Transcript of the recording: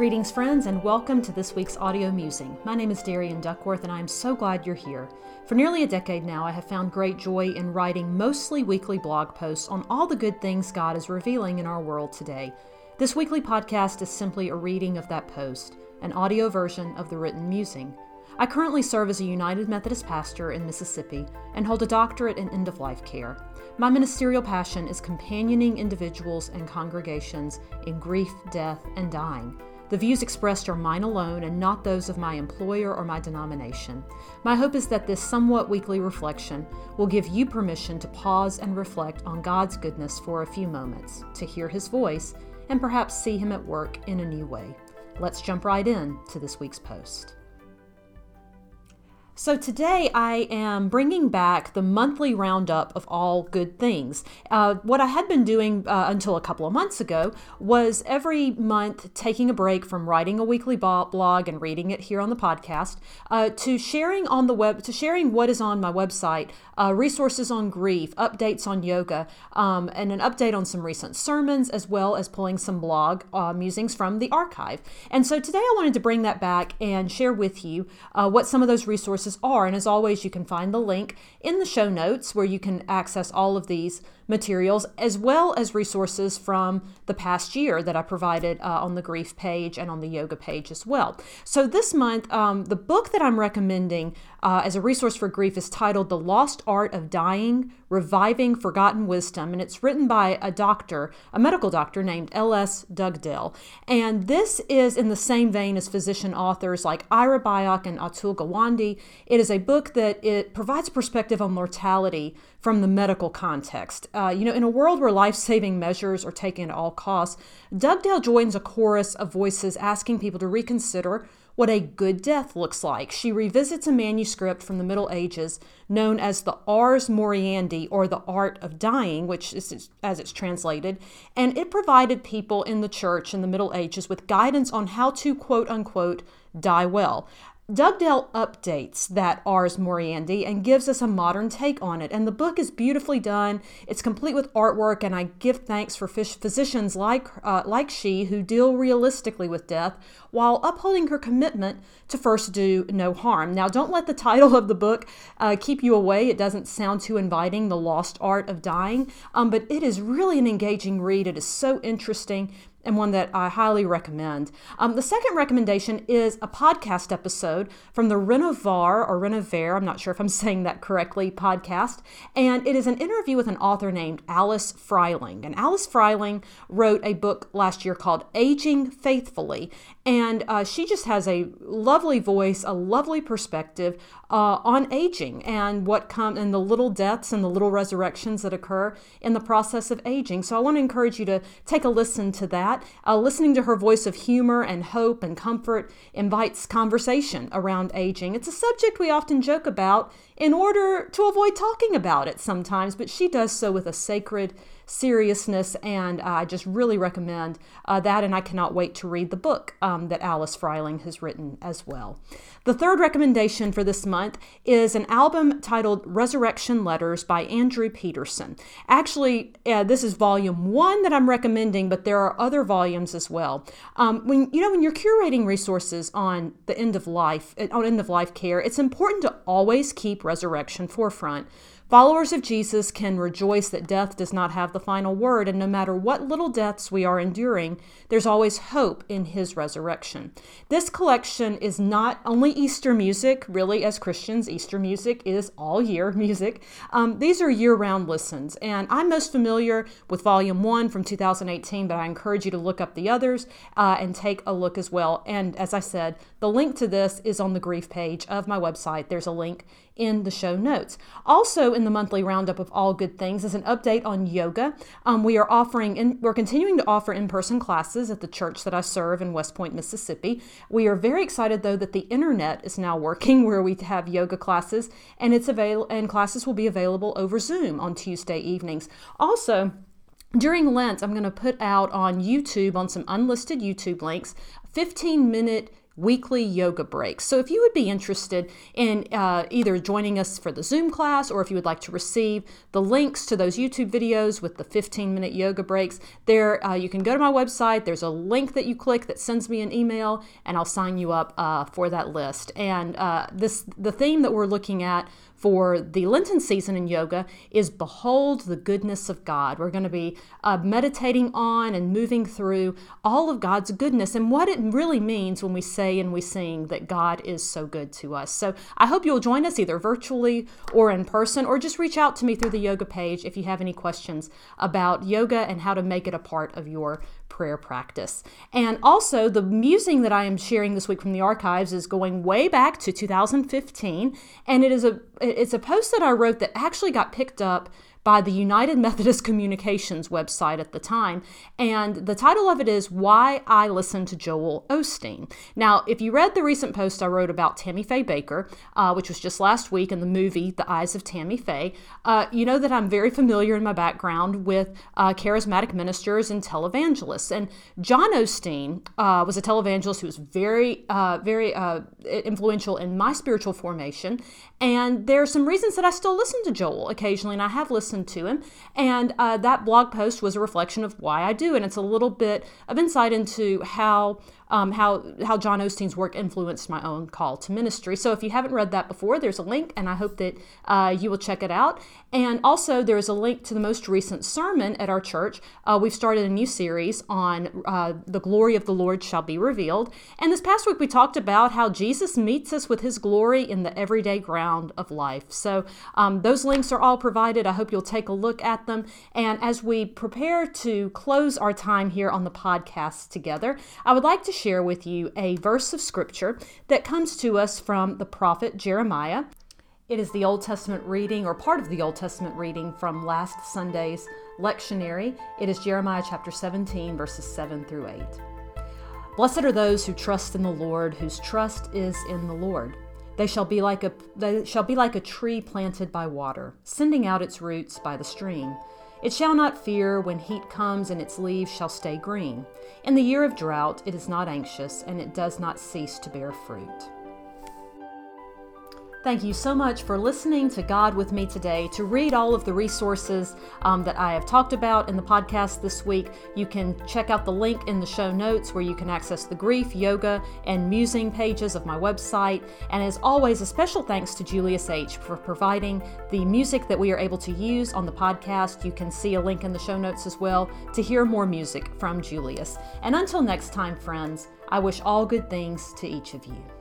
Greetings, friends, and welcome to this week's audio musing. My name is Darian Duckworth, and I am so glad you're here. For nearly a decade now, I have found great joy in writing mostly weekly blog posts on all the good things God is revealing in our world today. This weekly podcast is simply a reading of that post, an audio version of the written musing. I currently serve as a United Methodist pastor in Mississippi and hold a doctorate in end of life care. My ministerial passion is companioning individuals and congregations in grief, death, and dying. The views expressed are mine alone and not those of my employer or my denomination. My hope is that this somewhat weekly reflection will give you permission to pause and reflect on God's goodness for a few moments, to hear His voice, and perhaps see Him at work in a new way. Let's jump right in to this week's post. So, today I am bringing back the monthly roundup of all good things. Uh, what I had been doing uh, until a couple of months ago was every month taking a break from writing a weekly blog and reading it here on the podcast uh, to sharing on the web, to sharing what is on my website, uh, resources on grief, updates on yoga, um, and an update on some recent sermons, as well as pulling some blog uh, musings from the archive. And so today I wanted to bring that back and share with you uh, what some of those resources are. And as always, you can find the link in the show notes where you can access all of these materials as well as resources from the past year that I provided uh, on the grief page and on the yoga page as well. So this month, um, the book that I'm recommending uh, as a resource for grief is titled The Lost Art of Dying Reviving Forgotten Wisdom, and it's written by a doctor, a medical doctor named L.S. Dugdale. And this is in the same vein as physician authors like Ira Byock and Atul Gawande. It is a book that it provides a perspective on mortality from the medical context. Uh, you know, in a world where life saving measures are taken at all costs, Dugdale joins a chorus of voices asking people to reconsider what a good death looks like. She revisits a manuscript from the Middle Ages known as the Ars Moriendi, or the Art of Dying, which is as it's translated, and it provided people in the church in the Middle Ages with guidance on how to quote unquote die well. Dugdale updates that Ars Moriendi and gives us a modern take on it. And the book is beautifully done. It's complete with artwork, and I give thanks for physicians like, uh, like she who deal realistically with death while upholding her commitment to first do no harm. Now, don't let the title of the book uh, keep you away. It doesn't sound too inviting, The Lost Art of Dying, um, but it is really an engaging read. It is so interesting and one that I highly recommend. Um, the second recommendation is a podcast episode from the Renovar or Renovaire, I'm not sure if I'm saying that correctly, podcast. And it is an interview with an author named Alice Fryling. And Alice Fryling wrote a book last year called Aging Faithfully. And uh, she just has a lovely voice, a lovely perspective uh, on aging and what come and the little deaths and the little resurrections that occur in the process of aging. So I want to encourage you to take a listen to that that. Uh, listening to her voice of humor and hope and comfort invites conversation around aging. It's a subject we often joke about in order to avoid talking about it sometimes, but she does so with a sacred seriousness, and I just really recommend uh, that. And I cannot wait to read the book um, that Alice Fryling has written as well. The third recommendation for this month is an album titled Resurrection Letters by Andrew Peterson. Actually, uh, this is volume one that I'm recommending, but there are other volumes as well. Um, when you know when you're curating resources on the end of life, on end of life care, it's important to always keep resurrection forefront. Followers of Jesus can rejoice that death does not have the final word, and no matter what little deaths we are enduring, there's always hope in his resurrection. This collection is not only Easter music, really, as Christians, Easter music is all year music. Um, these are year round listens, and I'm most familiar with Volume 1 from 2018, but I encourage you to look up the others uh, and take a look as well. And as I said, the link to this is on the grief page of my website. There's a link in the show notes. Also, in the monthly roundup of all good things is an update on yoga. Um, we are offering, in, we're continuing to offer in-person classes at the church that I serve in West Point, Mississippi. We are very excited though that the internet is now working, where we have yoga classes, and it's available, and classes will be available over Zoom on Tuesday evenings. Also. During Lent, I'm going to put out on YouTube, on some unlisted YouTube links, 15 minute weekly yoga breaks. So if you would be interested in uh, either joining us for the Zoom class or if you would like to receive the links to those YouTube videos with the 15 minute yoga breaks, there uh, you can go to my website. There's a link that you click that sends me an email, and I'll sign you up uh, for that list. And uh, this the theme that we're looking at for the Lenten season in yoga is Behold the Goodness of God. We're going to be uh, meditating on and moving through all of God's goodness and what it really means when we say and we sing that God is so good to us. So I hope you'll join us either virtually or in person, or just reach out to me through the yoga page if you have any questions about yoga and how to make it a part of your prayer practice. And also, the musing that I am sharing this week from the archives is going way back to 2015, and it is a it's a post that I wrote that actually got picked up by the United Methodist Communications website at the time. And the title of it is Why I Listen to Joel Osteen. Now, if you read the recent post I wrote about Tammy Faye Bakker, uh, which was just last week in the movie The Eyes of Tammy Faye, uh, you know that I'm very familiar in my background with uh, charismatic ministers and televangelists. And John Osteen uh, was a televangelist who was very, uh, very uh, influential in my spiritual formation. And there are some reasons that I still listen to Joel occasionally, and I have listened listen to him. And uh, that blog post was a reflection of why I do. And it's a little bit of insight into how um, how how John Osteen's work influenced my own call to ministry. So if you haven't read that before, there's a link, and I hope that uh, you will check it out. And also, there is a link to the most recent sermon at our church. Uh, we've started a new series on uh, the glory of the Lord shall be revealed. And this past week, we talked about how Jesus meets us with His glory in the everyday ground of life. So um, those links are all provided. I hope you'll take a look at them. And as we prepare to close our time here on the podcast together, I would like to share with you a verse of scripture that comes to us from the prophet Jeremiah. It is the Old Testament reading, or part of the Old Testament reading from last Sunday's lectionary. It is Jeremiah chapter 17, verses 7 through 8. Blessed are those who trust in the Lord, whose trust is in the Lord. They shall be like a they shall be like a tree planted by water, sending out its roots by the stream. It shall not fear when heat comes, and its leaves shall stay green. In the year of drought, it is not anxious, and it does not cease to bear fruit. Thank you so much for listening to God with me today. To read all of the resources um, that I have talked about in the podcast this week, you can check out the link in the show notes where you can access the grief, yoga, and musing pages of my website. And as always, a special thanks to Julius H. for providing the music that we are able to use on the podcast. You can see a link in the show notes as well to hear more music from Julius. And until next time, friends, I wish all good things to each of you.